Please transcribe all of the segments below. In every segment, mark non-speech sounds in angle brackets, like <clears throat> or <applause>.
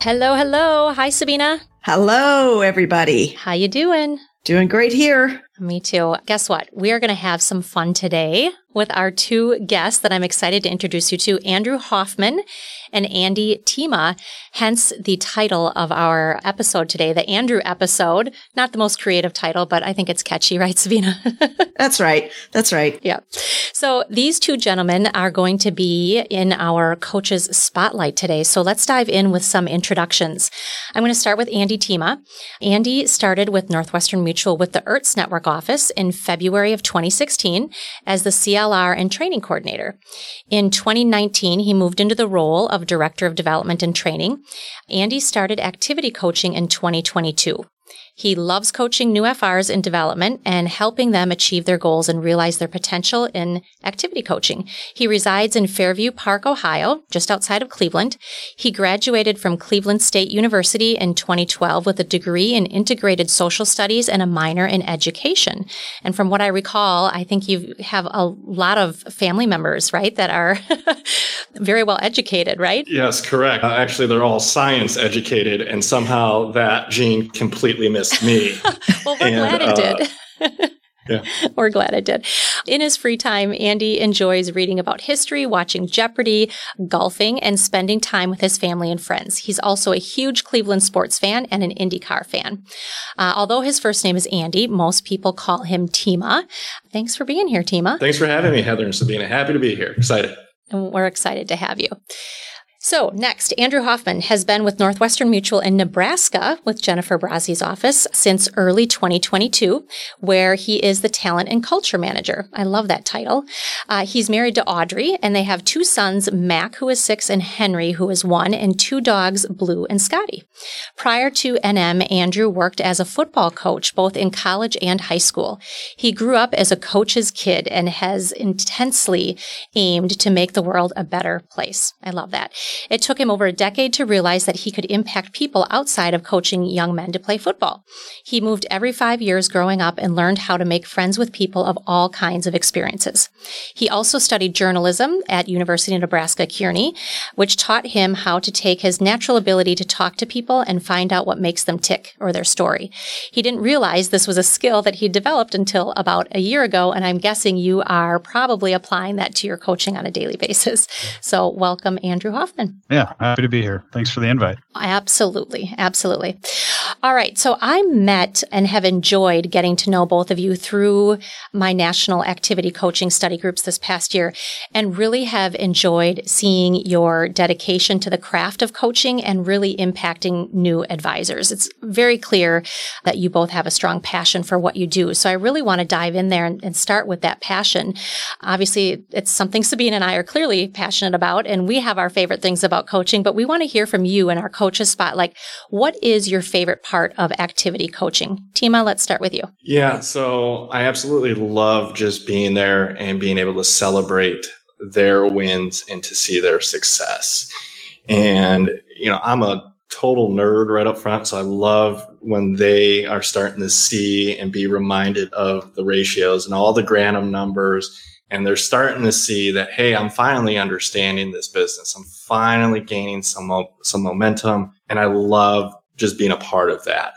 Hello, hello. Hi, Sabina. Hello, everybody. How you doing? Doing great here. Me too. Guess what? We are going to have some fun today with our two guests that I'm excited to introduce you to Andrew Hoffman and Andy Tima, hence the title of our episode today, the Andrew episode. Not the most creative title, but I think it's catchy, <laughs> right, Sabina? That's right. That's right. Yeah. So these two gentlemen are going to be in our coaches spotlight today. So let's dive in with some introductions. I'm going to start with Andy Tima. Andy started with Northwestern Mutual with the ERTS Network office in February of 2016 as the CLR and training coordinator. In 2019, he moved into the role of Director of Development and Training. Andy started activity coaching in 2022. He loves coaching new FRs in development and helping them achieve their goals and realize their potential in activity coaching. He resides in Fairview Park, Ohio, just outside of Cleveland. He graduated from Cleveland State University in 2012 with a degree in integrated social studies and a minor in education. And from what I recall, I think you have a lot of family members, right, that are <laughs> very well educated, right? Yes, correct. Uh, actually, they're all science educated, and somehow that gene completely missed me. <laughs> well, we're and, glad it uh, did. Yeah. <laughs> We're glad it did. In his free time, Andy enjoys reading about history, watching Jeopardy, golfing, and spending time with his family and friends. He's also a huge Cleveland sports fan and an IndyCar fan. Uh, although his first name is Andy, most people call him Tima. Thanks for being here, Tima. Thanks for having me, Heather and Sabina. Happy to be here. Excited. And we're excited to have you. So, next, Andrew Hoffman has been with Northwestern Mutual in Nebraska with Jennifer Brazzi's office since early 2022, where he is the talent and culture manager. I love that title. Uh, he's married to Audrey, and they have two sons, Mac, who is six, and Henry, who is one, and two dogs, Blue and Scotty. Prior to NM, Andrew worked as a football coach both in college and high school. He grew up as a coach's kid and has intensely aimed to make the world a better place. I love that. It took him over a decade to realize that he could impact people outside of coaching young men to play football. He moved every five years growing up and learned how to make friends with people of all kinds of experiences. He also studied journalism at University of Nebraska Kearney, which taught him how to take his natural ability to talk to people and find out what makes them tick or their story. He didn't realize this was a skill that he developed until about a year ago, and I'm guessing you are probably applying that to your coaching on a daily basis. So welcome, Andrew Hoffman. Yeah, happy to be here. Thanks for the invite. Absolutely. Absolutely. All right. So I met and have enjoyed getting to know both of you through my national activity coaching study groups this past year and really have enjoyed seeing your dedication to the craft of coaching and really impacting new advisors. It's very clear that you both have a strong passion for what you do. So I really want to dive in there and, and start with that passion. Obviously, it's something Sabine and I are clearly passionate about, and we have our favorite things about coaching, but we want to hear from you in our coaches spot. Like, what is your favorite part of activity coaching? Tima, let's start with you. Yeah. So I absolutely love just being there and being able to celebrate their wins and to see their success. And, you know, I'm a total nerd right up front. So I love when they are starting to see and be reminded of the ratios and all the Granum numbers and they're starting to see that hey i'm finally understanding this business i'm finally gaining some some momentum and i love just being a part of that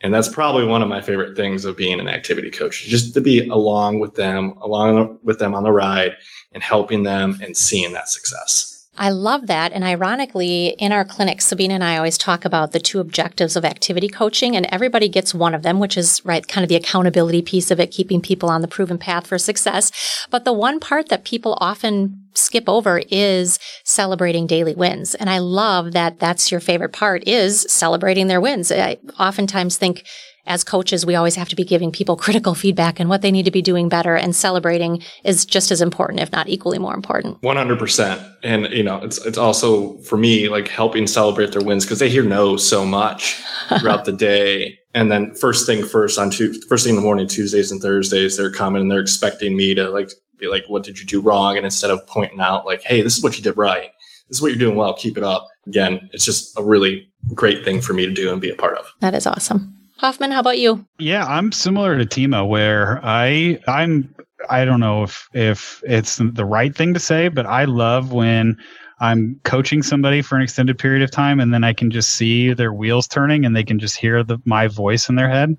And that's probably one of my favorite things of being an activity coach, just to be along with them, along with them on the ride and helping them and seeing that success. I love that. And ironically, in our clinic, Sabina and I always talk about the two objectives of activity coaching, and everybody gets one of them, which is right, kind of the accountability piece of it, keeping people on the proven path for success. But the one part that people often skip over is celebrating daily wins. And I love that that's your favorite part is celebrating their wins. I oftentimes think as coaches, we always have to be giving people critical feedback and what they need to be doing better. And celebrating is just as important, if not equally more important. 100%. And, you know, it's, it's also for me, like helping celebrate their wins because they hear no so much <laughs> throughout the day. And then first thing first on two, first thing in the morning, Tuesdays and Thursdays, they're coming and they're expecting me to like be like, what did you do wrong? And instead of pointing out like, Hey, this is what you did right. This is what you're doing well. Keep it up. Again, it's just a really great thing for me to do and be a part of. That is awesome. Hoffman, how about you? Yeah, I'm similar to Tima where I I'm I don't know if if it's the right thing to say, but I love when I'm coaching somebody for an extended period of time and then I can just see their wheels turning and they can just hear the my voice in their head.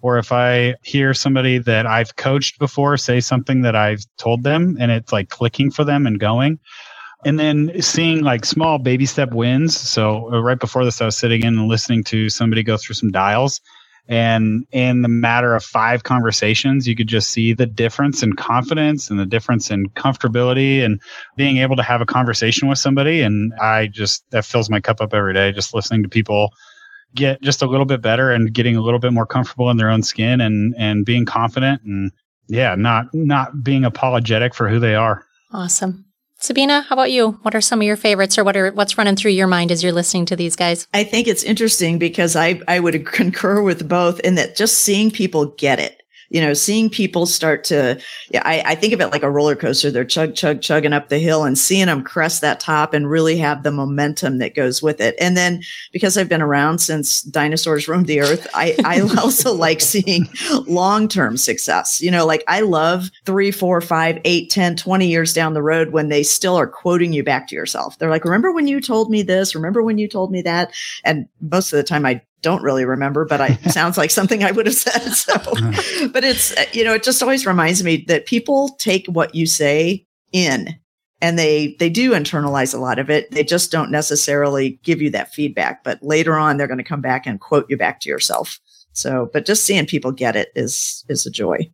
Or if I hear somebody that I've coached before say something that I've told them and it's like clicking for them and going. And then seeing like small baby step wins. So uh, right before this, I was sitting in and listening to somebody go through some dials and in the matter of five conversations, you could just see the difference in confidence and the difference in comfortability and being able to have a conversation with somebody. And I just, that fills my cup up every day, just listening to people get just a little bit better and getting a little bit more comfortable in their own skin and, and being confident and yeah, not, not being apologetic for who they are. Awesome. Sabina, how about you? What are some of your favorites or what are what's running through your mind as you're listening to these guys? I think it's interesting because I, I would <laughs> concur with both in that just seeing people get it you know, seeing people start to, yeah, I, I, think of it like a roller coaster. They're chug, chug, chugging up the hill and seeing them crest that top and really have the momentum that goes with it. And then because I've been around since dinosaurs roamed the earth, I, I <laughs> also like seeing long-term success. You know, like I love three, four, five, eight, 10, 20 years down the road when they still are quoting you back to yourself. They're like, remember when you told me this? Remember when you told me that? And most of the time I don't really remember, but I <laughs> sounds like something I would have said. <laughs> So, <laughs> but it's, you know, it just always reminds me that people take what you say in and they, they do internalize a lot of it. They just don't necessarily give you that feedback, but later on, they're going to come back and quote you back to yourself. So, but just seeing people get it is, is a joy.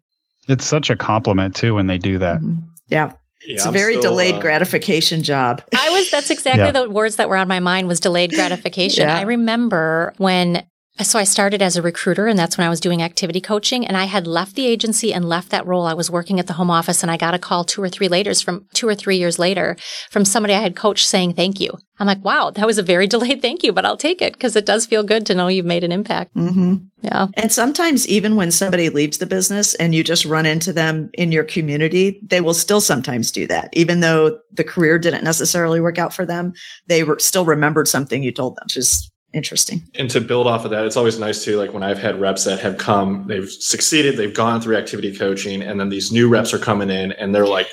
It's such a compliment too when they do that. Mm-hmm. Yeah. Yeah, it's a very still, delayed uh, gratification job. I was that's <laughs> exactly yeah. the words that were on my mind was delayed gratification. yeah. I remember when so I started as a recruiter and that's when I was doing activity coaching and I had left the agency and left that role. I was working at the home office and I got a call two or three later from two or three years later from somebody I had coached saying thank you. I'm like, wow, that was a very <laughs> delayed thank you, but I'll take it because it does feel good to know you've made an impact. Mm-hmm. Yeah. And sometimes even when somebody leaves the business and you just run into them in your community, they will still sometimes do that. Even though the career didn't necessarily work out for them, they were still remembered something you told them, which is interesting. And to build off of that, it's always nice to like when I've had reps that have come, they've succeeded, they've gone through activity coaching, and then these new reps are coming in and they're like,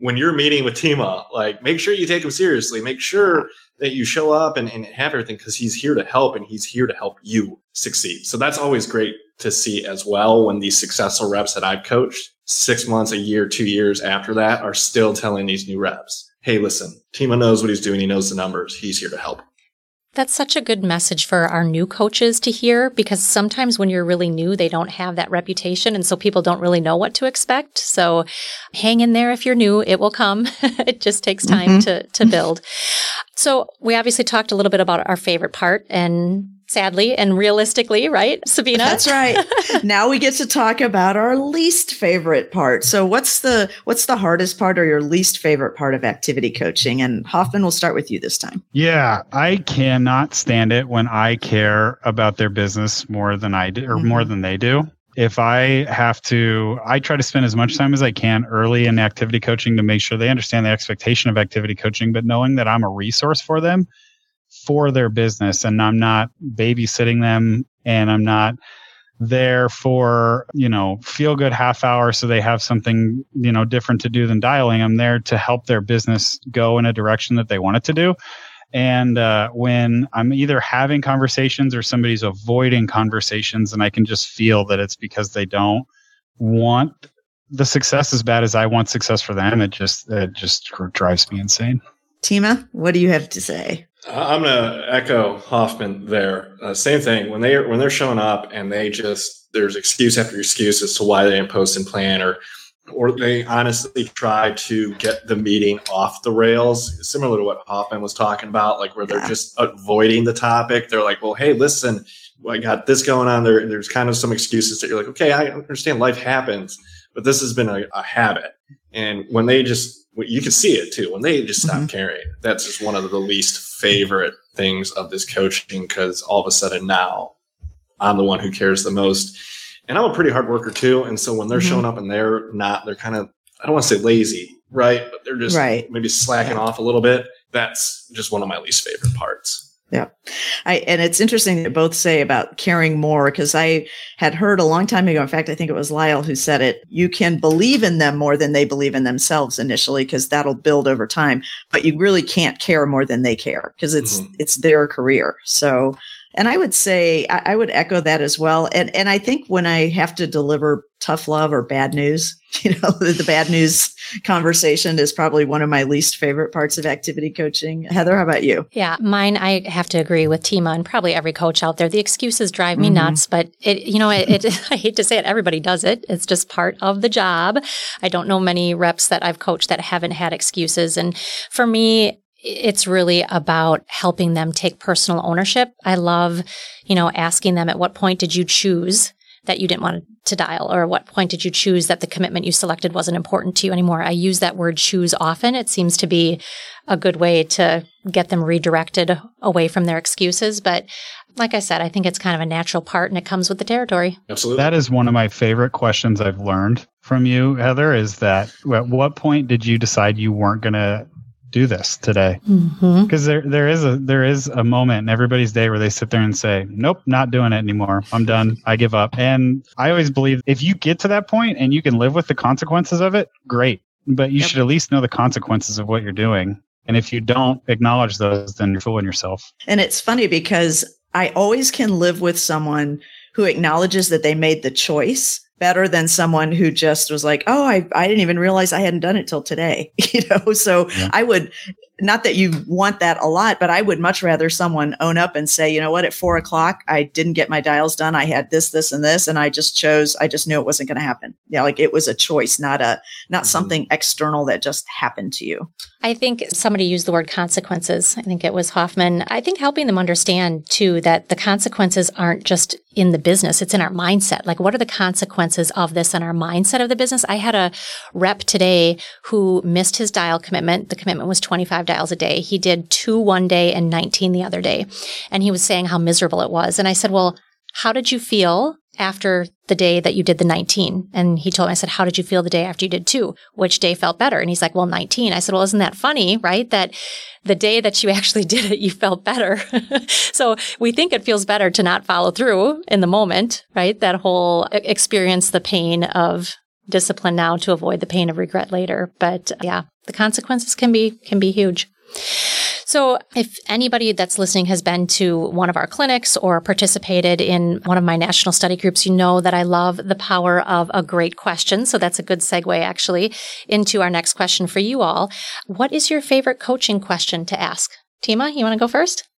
when you're meeting with Tima, like make sure you take him seriously. Make sure that you show up and, and have everything because he's here to help and he's here to help you succeed. So that's always great to see as well when these successful reps that I've coached six months, a year, two years after that are still telling these new reps, Hey, listen, Tima knows what he's doing. He knows the numbers. He's here to help. That's such a good message for our new coaches to hear because sometimes when you're really new, they don't have that reputation. And so people don't really know what to expect. So hang in there if you're new. It will come. <laughs> it just takes time mm-hmm. to, to build. So we obviously talked a little bit about our favorite part and sadly and realistically, right, Sabina? That's right. <laughs> now we get to talk about our least favorite part. So what's the what's the hardest part or your least favorite part of activity coaching? And Hoffman, we'll start with you this time. Yeah, I cannot stand it when I care about their business more than I do or mm-hmm. more than they do. If I have to, I try to spend as much time as I can early in activity coaching to make sure they understand the expectation of activity coaching, but knowing that I'm a resource for them for their business and I'm not babysitting them and I'm not there for, you know, feel good half hour so they have something, you know, different to do than dialing. I'm there to help their business go in a direction that they want it to do. And uh, when I'm either having conversations or somebody's avoiding conversations, and I can just feel that it's because they don't want the success as bad as I want success for them, it just it just drives me insane. Tima, what do you have to say? I'm gonna echo Hoffman there. Uh, same thing when they when they're showing up and they just there's excuse after excuse as to why they didn't post and plan or or they honestly try to get the meeting off the rails, similar to what Hoffman was talking about, like where they're yeah. just avoiding the topic. They're like, well, hey, listen, I got this going on. There, there's kind of some excuses that you're like, okay, I understand life happens, but this has been a, a habit. And when they just, you can see it too, when they just stop mm-hmm. caring, that's just one of the least favorite things of this coaching because all of a sudden now I'm the one who cares the most. And I'm a pretty hard worker too. And so when they're mm-hmm. showing up and they're not, they're kind of, I don't want to say lazy, right? But they're just right. maybe slacking yeah. off a little bit. That's just one of my least favorite parts. Yeah. I, and it's interesting that both say about caring more because I had heard a long time ago. In fact, I think it was Lyle who said it. You can believe in them more than they believe in themselves initially because that'll build over time, but you really can't care more than they care because it's, mm-hmm. it's their career. So, and I would say, I, I would echo that as well. And, and I think when I have to deliver tough love or bad news. <laughs> You know, the bad news conversation is probably one of my least favorite parts of activity coaching. Heather, how about you? Yeah, mine, I have to agree with Tima and probably every coach out there. The excuses drive me mm-hmm. nuts, but it, you know, it, it, <laughs> I hate to say it, everybody does it. It's just part of the job. I don't know many reps that I've coached that haven't had excuses. And for me, it's really about helping them take personal ownership. I love, you know, asking them at what point did you choose that you didn't want to dial? Or at what point did you choose that the commitment you selected wasn't important to you anymore? I use that word choose often. It seems to be a good way to get them redirected away from their excuses. But like i said i think it's kind of a natural part and it comes with the territory. Absolutely. That is one of my favorite questions i've learned from you heather is that at what point did you decide you weren't going to do this today. Because mm-hmm. there there is a there is a moment in everybody's day where they sit there and say nope not doing it anymore. I'm done. I give up. And i always believe if you get to that point and you can live with the consequences of it great. But you yep. should at least know the consequences of what you're doing. And if you don't acknowledge those then you're fooling yourself. And it's funny because i always can live with someone who acknowledges that they made the choice better than someone who just was like, oh, I, I didn't even realize I hadn't done it till today. <laughs> you know, so yeah. I would not that you want that a lot, but I would much rather someone own up and say, you know what, at four o'clock, I didn't get my dials done. I had this, this, and this, and I just chose, I just knew it wasn't going to happen. Yeah. Like it was a choice, not a, not mm-hmm. something external that just happened to you. I think somebody used the word consequences. I think it was Hoffman. I think helping them understand too that the consequences aren't just in the business, it's in our mindset. Like, what are the consequences of this in our mindset of the business? I had a rep today who missed his dial commitment. The commitment was 25 dials a day. He did two one day and 19 the other day. And he was saying how miserable it was. And I said, well, how did you feel after the day that you did the 19? And he told me, I said, how did you feel the day after you did two? Which day felt better? And he's like, well, 19. I said, well, isn't that funny, right? That the day that you <laughs> actually did it, you felt better. <laughs> so we think it feels better to not follow through in the moment, right? That whole experience the pain of discipline now to avoid the pain of regret later. But yeah, the consequences can be, can be huge. So, if anybody that's listening has been to one of our clinics or participated in one of my national study groups, you know that I love the power of a great question. So, that's a good segue actually into our next question for you all. What is your favorite coaching question to ask? Tima, you want to go first?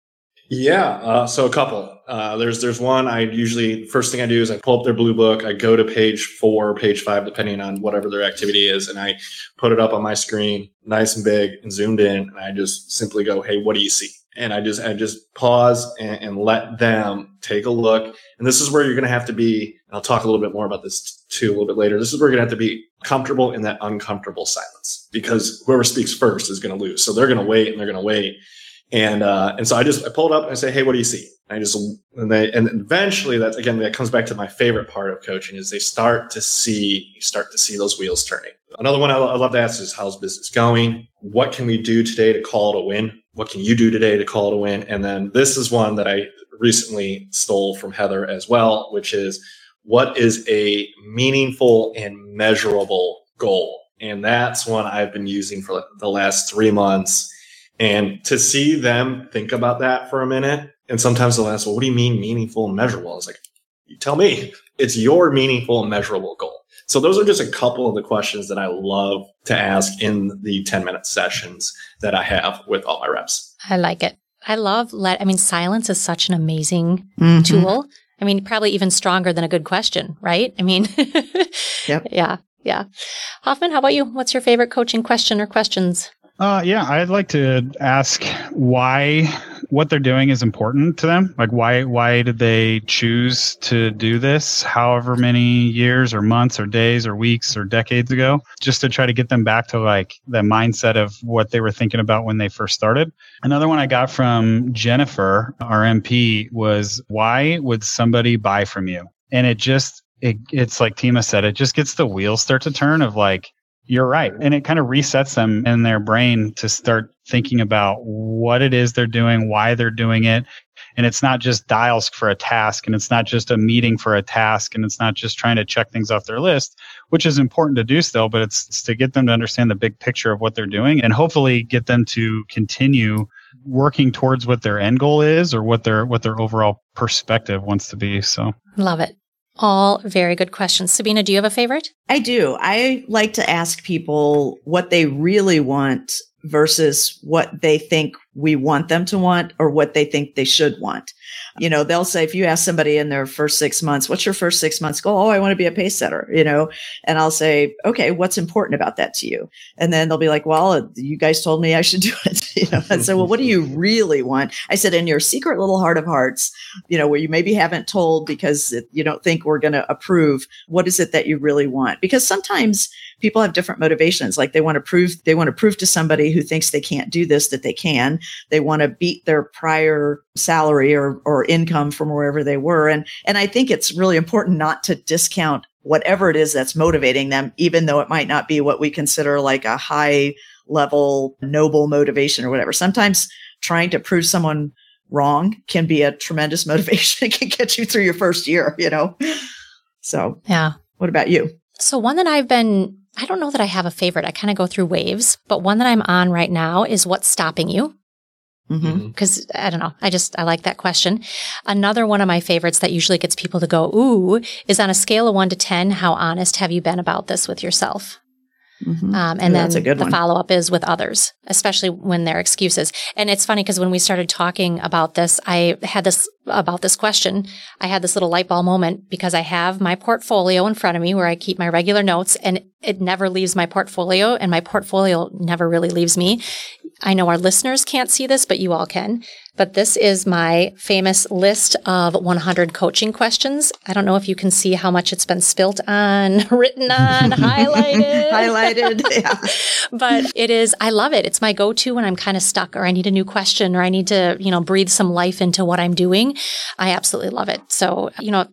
Yeah, uh, so a couple. Uh, there's there's one I usually first thing I do is I pull up their blue book. I go to page four, page five, depending on whatever their activity is, and I put it up on my screen, nice and big and zoomed in, and I just simply go, "Hey, what do you see?" And I just I just pause and, and let them take a look. And this is where you're going to have to be. I'll talk a little bit more about this too a little bit later. This is where you're going to have to be comfortable in that uncomfortable silence because whoever speaks first is going to lose. So they're going to wait and they're going to wait and uh, and so I just I pulled up and I say, hey, what do you see? And I just and they and eventually that again that comes back to my favorite part of coaching is they start to see you start to see those wheels turning. Another one I, I love to ask is how's business going? What can we do today to call it a win? What can you do today to call it a win? And then this is one that I recently stole from Heather as well, which is what is a meaningful and measurable goal? And that's one I've been using for the last three months And to see them think about that for a minute, and sometimes they'll ask, well, what do you mean meaningful and measurable? It's like, you tell me. It's your meaningful and measurable goal. So those are just a couple of the questions that I love to ask in the 10 minute sessions that I have with all my reps. I like it. I love let I mean silence is such an amazing mm-hmm. tool. I mean probably even stronger than a good question, right? I mean <laughs> yep. Yeah. Yeah. Hoffman, how about you? What's your favorite coaching question or questions? Uh, yeah, I'd like to ask why what they're doing is important to them. Like, why why did they choose to do this? However many years or months or days or weeks or decades ago, just to try to get them back to like the mindset of what they were thinking about when they first started. Another one I got from Jennifer, our MP, was why would somebody buy from you? And it just it, it's like Tima said, it just gets the wheels start to turn of like you're right. And it kind of resets them in their brain to start thinking about what it is they're doing, why they're doing it. And it's not just dials for a task and it's not just a meeting for a task and it's not just trying to check things off their list, which is important to do still, but it's, it's to get them to understand the big picture of what they're doing and hopefully get them to continue working towards what their end goal is or what their what their overall perspective wants to be. So love it. All very good questions. Sabina, do you have a favorite? I do. I like to ask people what they really want versus what they think we want them to want or what they think they should want. You know, they'll say, if you ask somebody in their first six months, what's your first six months goal? Oh, I want to be a pace setter, you know, and I'll say, okay, what's important about that to you? And then they'll be like, well, you guys told me I should do it, <laughs> you know, and so, well, what do you really want? I said, in your secret little heart of hearts, you know, where you maybe haven't told because you don't think we're going to approve, what is it that you really want? Because sometimes people have different motivations. Like they want to prove, they want to prove to somebody who thinks they can't do this that they can. They want to beat their prior salary or, or income from wherever they were. And, and I think it's really important not to discount whatever it is that's motivating them, even though it might not be what we consider like a high level noble motivation or whatever. Sometimes trying to prove someone wrong can be a tremendous <laughs> motivation. it can get you through your first year, you know? So, yeah. What about you? So, one that I've been I don't know that I have a favorite. I kind of go through waves, but one that I'm on right now is what's stopping you? Because mm-hmm. I don't know. I just, I like that question. Another one of my favorites that usually gets people to go, ooh, is on a scale of one to 10, how honest have you been about this with yourself? Mm-hmm. Um, and then the follow up is with others, especially when they're excuses. And it's funny because when we started talking about this, I had this about this question. I had this little light bulb moment because I have my portfolio in front of me where I keep my regular notes and it never leaves my portfolio and my portfolio never really leaves me. I know our listeners can't see this, but you all can. But this is my famous list of 100 coaching questions. I don't know if you can see how much it's been spilt on, <laughs> written on, <laughs> highlighted. highlighted. <laughs> Yeah. but it is, I love it. It's my go to when I'm kind of stuck or I need a new question or I need to, you know, breathe some life into what I'm doing. I absolutely love it. So, you know,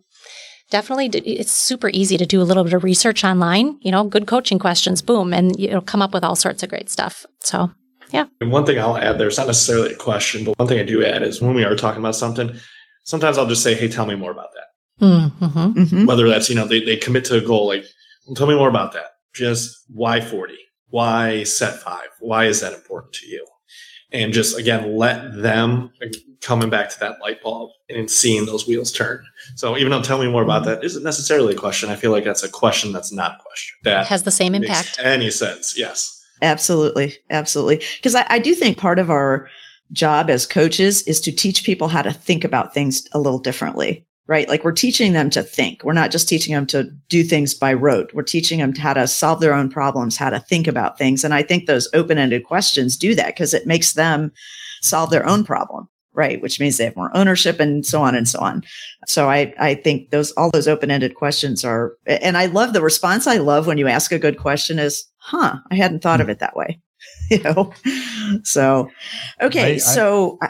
definitely it's super easy to do a little bit of research online you know good coaching questions boom and you'll come up with all sorts of great stuff so yeah. And one thing I'll add there, it's not necessarily a question, but one thing I do add is when we are talking about something, sometimes I'll just say, hey, tell me more about that. Mm-hmm. Mm-hmm. Whether that's, you know, they, they commit to a goal, like, well, tell me more about that. Just why 40? Why set five? Why is that important to you? And just again, let them coming back to that light bulb and seeing those wheels turn. So even though tell me more about that isn't necessarily a question, I feel like that's a question that's not a question. That has the same impact. Any sense? Yes. Absolutely. Absolutely. Because I, I do think part of our job as coaches is to teach people how to think about things a little differently, right? Like we're teaching them to think. We're not just teaching them to do things by rote. We're teaching them how to solve their own problems, how to think about things. And I think those open ended questions do that because it makes them solve their own problem right? Which means they have more ownership and so on and so on. So I, I think those, all those open-ended questions are, and I love the response I love when you ask a good question is, huh, I hadn't thought of hmm. it that way. <laughs> you know? So, okay. I, so, I,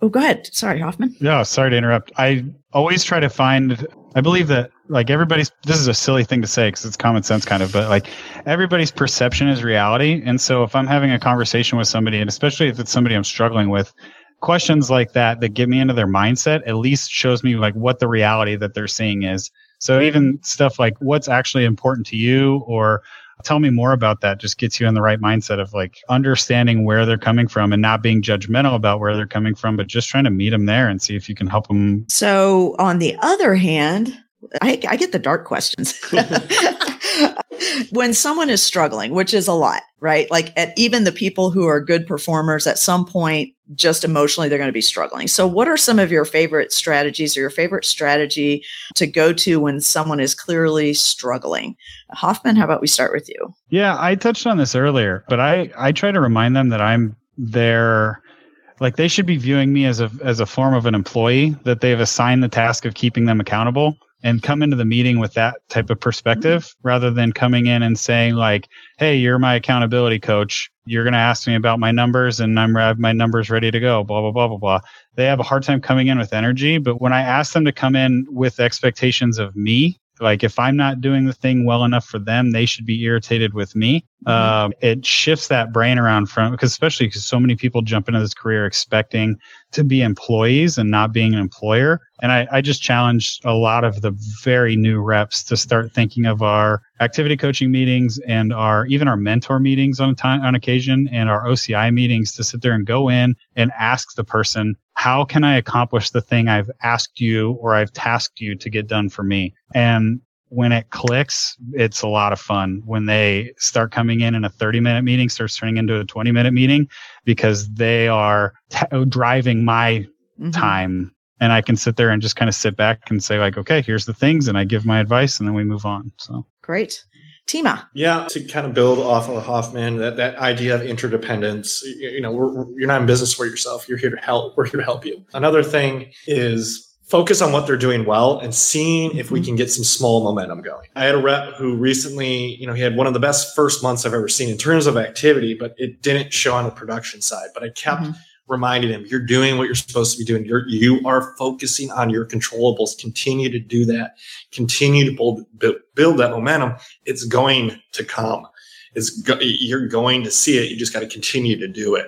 oh, go ahead. Sorry, Hoffman. Yeah. Sorry to interrupt. I always try to find, I believe that like everybody's, this is a silly thing to say because it's common sense kind of, but like everybody's perception is reality. And so if I'm having a conversation with somebody, and especially if it's somebody I'm struggling with, questions like that that get me into their mindset at least shows me like what the reality that they're seeing is. So even stuff like what's actually important to you or tell me more about that just gets you in the right mindset of like understanding where they're coming from and not being judgmental about where they're coming from, but just trying to meet them there and see if you can help them. So, on the other hand, I, I get the dark questions. <laughs> <laughs> when someone is struggling, which is a lot, right? Like at even the people who are good performers at some point, just emotionally, they're going to be struggling. So what are some of your favorite strategies or your favorite strategy to go to when someone is clearly struggling? Hoffman, how about we start with you? Yeah, I touched on this earlier, but I, I try to remind them that I'm their like they should be viewing me as a as a form of an employee that they've assigned the task of keeping them accountable and come into the meeting with that type of perspective mm-hmm. rather than coming in and saying like hey you're my accountability coach you're going to ask me about my numbers and i'm have my numbers ready to go blah blah blah blah blah they have a hard time coming in with energy but when i ask them to come in with expectations of me like if I'm not doing the thing well enough for them, they should be irritated with me. Mm-hmm. Um, it shifts that brain around from because especially because so many people jump into this career expecting to be employees and not being an employer. And I, I just challenge a lot of the very new reps to start thinking of our activity coaching meetings and our even our mentor meetings on time on occasion and our OCI meetings to sit there and go in and ask the person how can I accomplish the thing I've asked you or I've tasked you to get done for me? And when it clicks, it's a lot of fun when they start coming in and a 30 minute meeting starts turning into a 20 minute meeting because they are t- driving my mm-hmm. time and I can sit there and just kind of sit back and say like, okay, here's the things. And I give my advice and then we move on. So great. Tima. Yeah, to kind of build off of Hoffman, that, that idea of interdependence, you, you know, we're, you're not in business for yourself. You're here to help. We're here to help you. Another thing is focus on what they're doing well and seeing if we mm-hmm. can get some small momentum going. I had a rep who recently, you know, he had one of the best first months I've ever seen in terms of activity, but it didn't show on the production side. But I kept mm-hmm. reminding him, you're doing what you're supposed to be doing. You're, you are focusing on your controllables. Continue to do that. Continue to build, build that momentum. It's going to come. It's go, you're going to see it. You just got to continue to do it.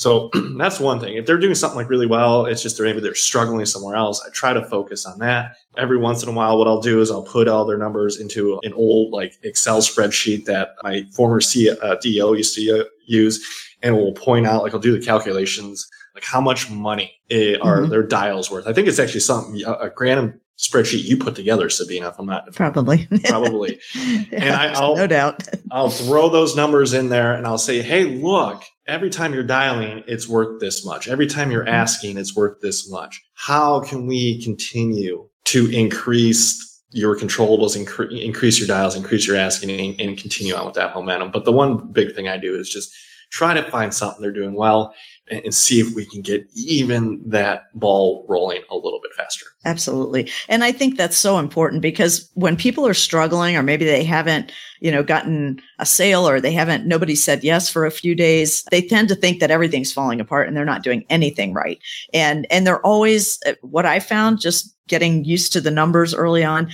So <clears throat> that's one thing. If they're doing something like really well, it's just they're maybe they're struggling somewhere else. I try to focus on that. Every once in a while, what I'll do is I'll put all their numbers into an old like Excel spreadsheet that my former CEO uh, used to uh, use, and we'll point out like I'll do the calculations like how much money are mm-hmm. their dials worth. I think it's actually something a random spreadsheet you put together, Sabina. If I'm not probably probably, yeah, <laughs> and I, will no doubt I'll throw those numbers in there, and I'll say, hey, look, every time you're dialing, it's worth this much. Every time you're mm-hmm. asking, it's worth this much. How can we continue to increase your controllables, incre- increase your dials, increase your asking, and, and continue on with that momentum? But the one big thing I do is just try to find something they're doing well and see if we can get even that ball rolling a little bit faster. Absolutely. And I think that's so important because when people are struggling or maybe they haven't, you know, gotten a sale or they haven't, nobody said yes for a few days, they tend to think that everything's falling apart and they're not doing anything right. And, and they're always, uh, what I found just getting used to the numbers early on,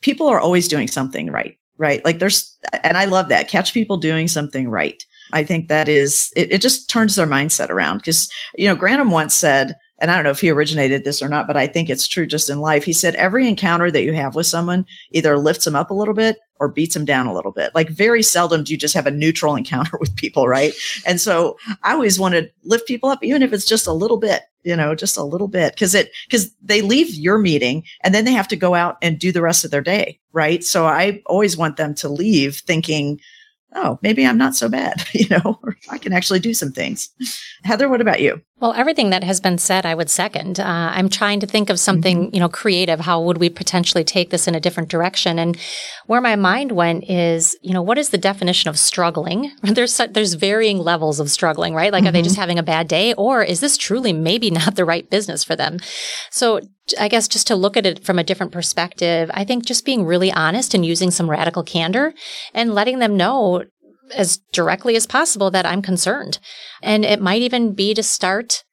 people are always doing something right. Right. Like there's, and I love that catch people doing something right. I think that is, it, it just turns their mindset around because, you know, Granum once said, and I don't know if he originated this or not, but I think it's true just in life. He said every encounter that you have with someone either lifts them up a little bit or beats them down a little bit. Like very seldom do you just have a neutral <laughs> encounter with people, right? And so I always want to lift people up, even if it's just a little bit, you know, just a little bit, because it because they leave your meeting and then they have to go out and do the rest of their day, right? So I always want them to leave thinking oh, maybe I'm not so bad, <laughs> you know, I can actually do some things. Heather, what about you? Well, everything that has been said, I would second. Uh, I'm trying to think of something, mm-hmm. you know, creative. How would we potentially take this in a different direction? And where my mind went is, you know, what is the definition of struggling? <laughs> There's there's varying levels of struggling, right? Like, mm-hmm. are they just mm-hmm. having a bad day, or is this truly maybe <laughs> not the right business for them? So, I guess just to look at it from a different perspective, I think just being really honest and using some radical candor and letting them know as directly as possible that I'm concerned. And it might even be to start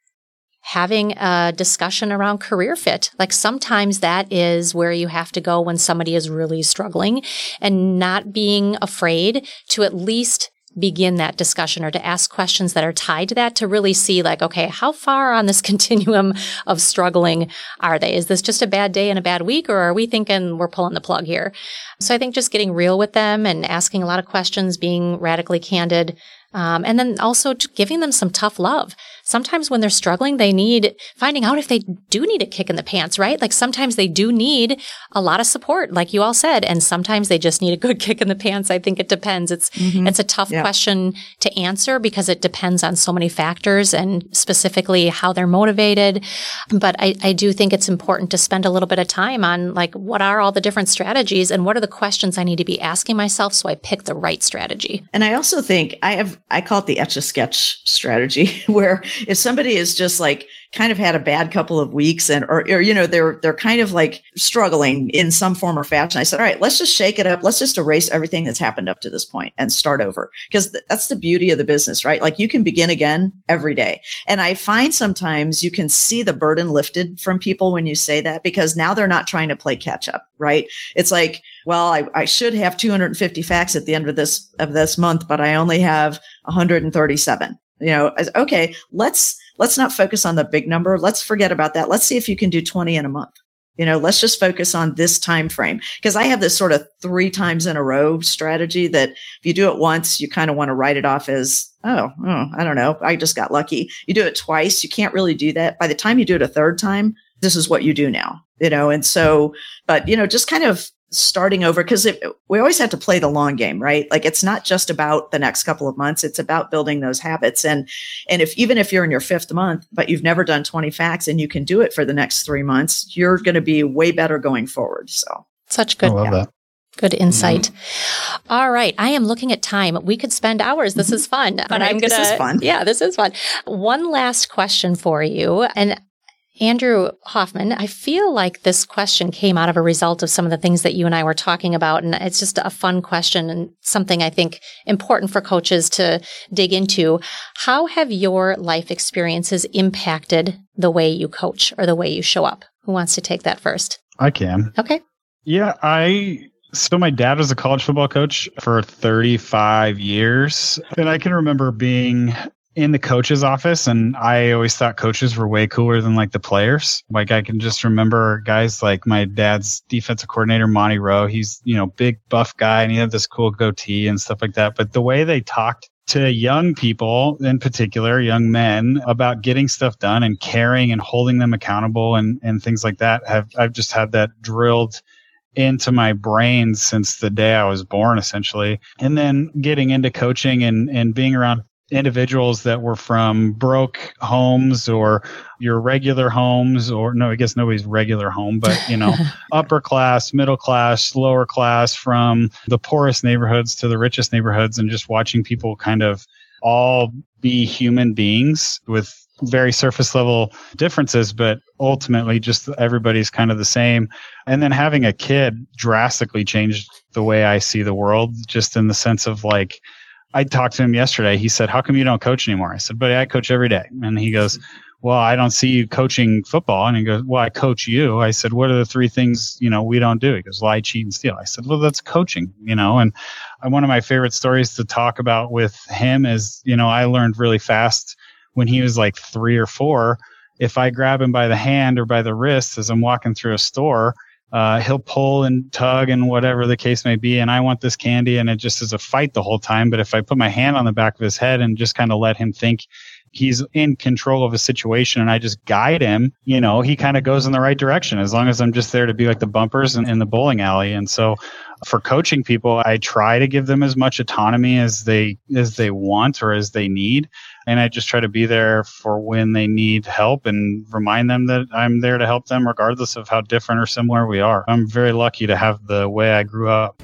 having a discussion around career fit. Like sometimes that is where you have to go when somebody is really struggling and not being afraid to at least begin that discussion or to ask questions that are tied to that to really see like, okay, how far on this <laughs> continuum of struggling are they? Is this just a bad day and a bad week or are we thinking we're pulling the plug here? So I think just getting real with them and asking a lot of questions, being radically candid, um, and then also giving them some tough love. Sometimes when they're struggling, they need finding out if they do need a kick in the pants, right? Like sometimes they do need a lot of support, like you all said, and sometimes they just need a good <laughs> kick in the pants. I think it depends. It's mm-hmm. it's a tough yeah. question to answer because it depends on so many factors and specifically how they're motivated. But I, I do think it's important to spend a little bit of time on like what are all the different strategies and what are the questions I need to be asking myself so I pick the right strategy. And I also think I have I call it the etch a sketch strategy, <laughs> where if somebody is just like kind of had a bad couple of weeks and or, or you know they're they're kind of like struggling in some form or fashion, I said, all right, let's just shake it up. Let's just erase everything that's happened up to this point and start over because th- that's the beauty of the business, right? Like you can begin again every day. And I find sometimes you can see the burden lifted from people when you say that because now they're not trying to play catch up, right? It's like well, I, I should have 250 facts at the end of this of this month, but I only have 137. You know, as, okay, let's let's not focus on the big number. Let's forget about that. Let's see if you can do 20 in a month. You know, let's just focus on this time frame because I have this sort of three times in a row strategy that if you do it once, you kind of want to write it off as, oh, oh, I don't know, I just got lucky. You do it twice, you can't really do that. By the time you do it a third time, this is what you do now, you know, and so, but, you know, just kind of starting over because we always have to play the long game right like it's not just about the next couple of months it's about building those habits and and if even if you're in your fifth month but you've never done 20 facts and you can do it for the next three months you're going to be way better going forward so such good yeah. Good insight. Mm-hmm. All right. I am looking at time. We could spend hours. This is fun. But right. I'm going to. This is fun. Yeah, this is fun. One last question for you. And Andrew Hoffman, I feel like this question came out of a result of some of the things that you and I were talking about. And it's just a fun question and something I think important for coaches to dig into. How have your life experiences impacted the way you coach or the way you show up? Who wants to take that first? I can. Okay. Yeah, I so my dad was a college football coach for 35 years and I can remember being in the coach's office and I always thought coaches were way cooler than like the players. Like I can just remember guys like my dad's defensive coordinator, Monty Rowe. He's, you know, big buff guy and he had this cool goatee and stuff like that. But the way they talked to young people in particular, young men about getting stuff done and caring and holding them accountable and, and things like that have I've just had that drilled into my brain since the day I was born, essentially. And then getting into coaching and, and being around individuals that were from broke homes or your regular homes or no i guess nobody's regular home but you know <laughs> upper class middle class lower class from the poorest neighborhoods to the richest neighborhoods and just watching people kind of all be human beings with very surface level differences but ultimately just everybody's kind of the same. And then having a kid drastically changed the way i see the world just in the sense of like I talked to him yesterday. He said, How come you don't coach anymore? I said, But I coach every day. And he goes, Well, I don't see you coaching football. And he goes, Well, I coach you. I said, What are the three things, you know, we don't do? He goes, Lie, cheat, and steal. I said, Well, that's coaching, you know. And one of my favorite stories to talk about with him is, you know, I learned really fast when he was like three or four. If I grab him by the hand or by the wrist as I'm walking through a store, uh, he'll pull and tug and whatever the case may be. And I want this candy. And it just is a fight the whole time. But if I put my hand on the back of his head and just kind of let him think he's in control of a situation and I just guide him, you know, he kind of goes in the right direction as long as I'm just there to be like the bumpers in, in the bowling alley. And so for coaching people, I try to give them as much autonomy as they as they want or as they need and I just try to be there for when they need help and remind them that I'm there to help them regardless of how different or similar we are. I'm very lucky to have the way I grew up.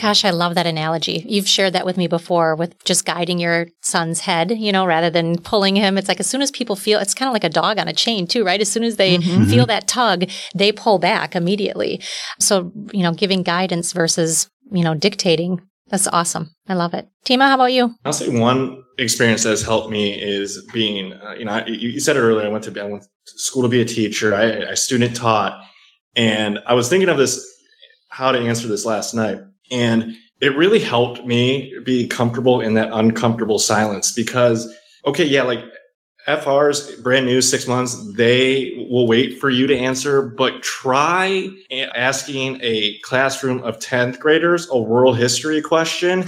Gosh, I love that analogy. You've shared that with me before with just guiding your son's head, you know, rather than pulling him. It's like as soon as people feel it's kind of like a dog on a chain, too, right? As soon as they mm-hmm. feel that tug, they pull back immediately. So, you know, giving guidance versus, you know, dictating. That's awesome. I love it. Tima, how about you? I'll say one experience that has helped me is being, uh, you know, I, you said it earlier. I went to, I went to school to be a teacher. I, I student taught. And I was thinking of this, how to answer this last night. And it really helped me be comfortable in that uncomfortable silence because, okay, yeah, like FRs, brand new, six months, they will wait for you to answer, but try asking a classroom of 10th graders a world history question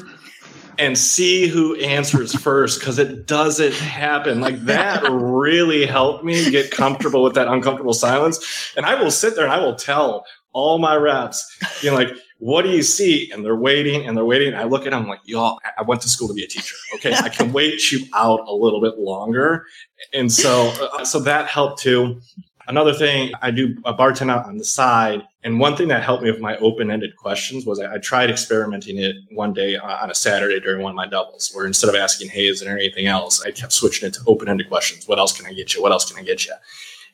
and see who answers <laughs> first because it doesn't happen. Like that <laughs> really helped me get comfortable with that uncomfortable silence. And I will sit there and I will tell all my reps, you know, like, what do you see? And they're waiting and they're waiting. I look at them like, y'all, I went to school to be a teacher. Okay. I can wait you out a little bit longer. And so, uh, so that helped too. Another thing, I do a bartender on the side. And one thing that helped me with my open-ended questions was I, I, tried experimenting it one day on a Saturday during one of my doubles, where instead of asking, "Hey, is there anything else?" I kept switching it to open-ended questions. What else can I get you? What else can I get you?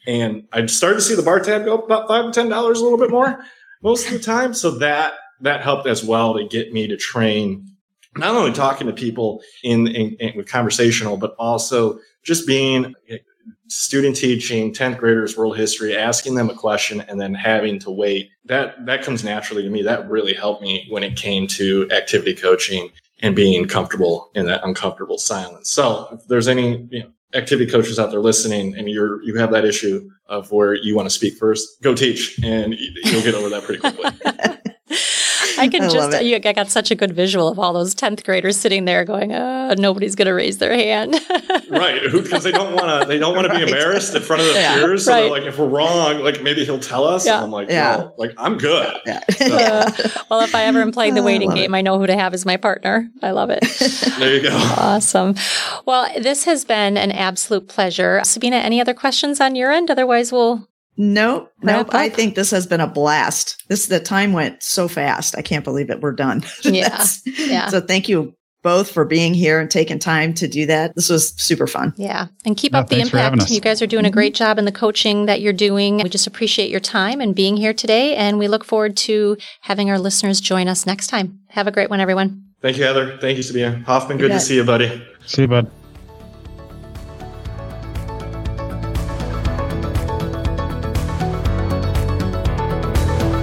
And I started to see the bar tab go up about five to ten dollars a little bit more most of the time. So that that helped as well to get me to train not only talking to people in, with conversational, but also just being student teaching 10th graders world history asking them a question and then having to wait. That that comes naturally to me. That really helped me when it came to activity coaching and being comfortable in that uncomfortable silence. So if there's any you know, activity coaches out there listening and you're you have that issue of where you want to speak first go teach and you'll get over that pretty quickly <laughs> I <laughs> can I just, you, I got such a good visual of all those 10th graders sitting there going, uh, nobody's going to raise their hand. <laughs> right. Because they don't want to, they don't want to be <laughs> embarrassed in front of their yeah. peers. So right. like, if we're wrong, like maybe he'll tell us. Yeah. I'm like, yeah. Well, like I'm good. Yeah. So. Uh, well, if I ever am playing the waiting game, it. I know who to have as my partner. I love it. there you go. Awesome. Well, this has been an absolute pleasure. Sabina, any other questions on your end? Otherwise, we'll Nope. Nope. I think this has been a blast. This the time went so fast. I can't believe it. We're done. <laughs> Yeah. yeah. So thank you both for being here and taking time to do that. This was super fun. Yeah. And keep no, up the impact. You guys are doing a great mm-hmm. job in the coaching that you're doing. We just appreciate your time and being here today. And we look forward to having our listeners join us next time. Have a great one, everyone. Thank you, Heather. Thank you, Sabina. Hoffman, good to see you, buddy. See you, bud.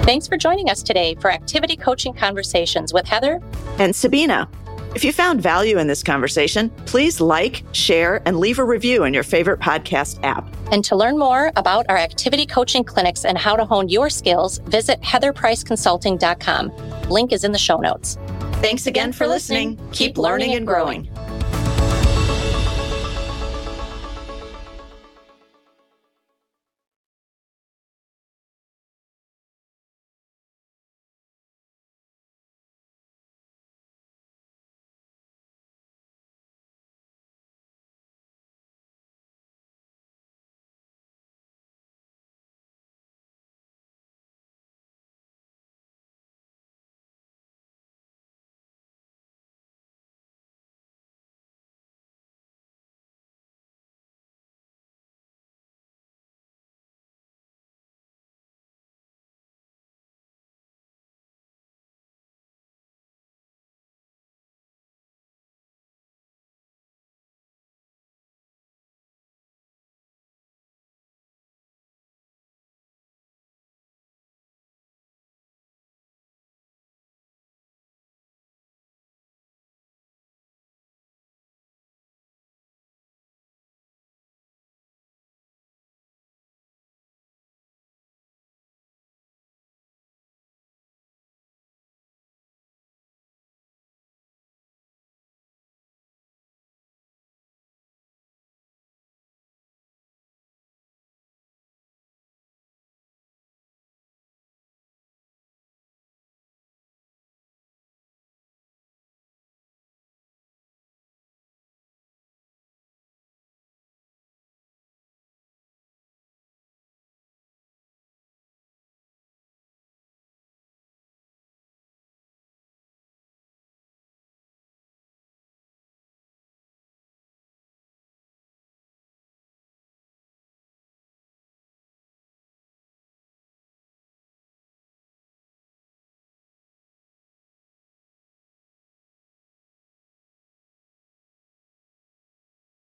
Thanks for joining us today for Activity Coaching Conversations with Heather and Sabina. If you found value in this conversation, please like, share, and leave a review in your favorite podcast app. And to learn more about our activity coaching clinics and how to hone your skills, visit heatherpriceconsulting.com. Link is in the show notes. Thanks again for listening. Keep learning and growing.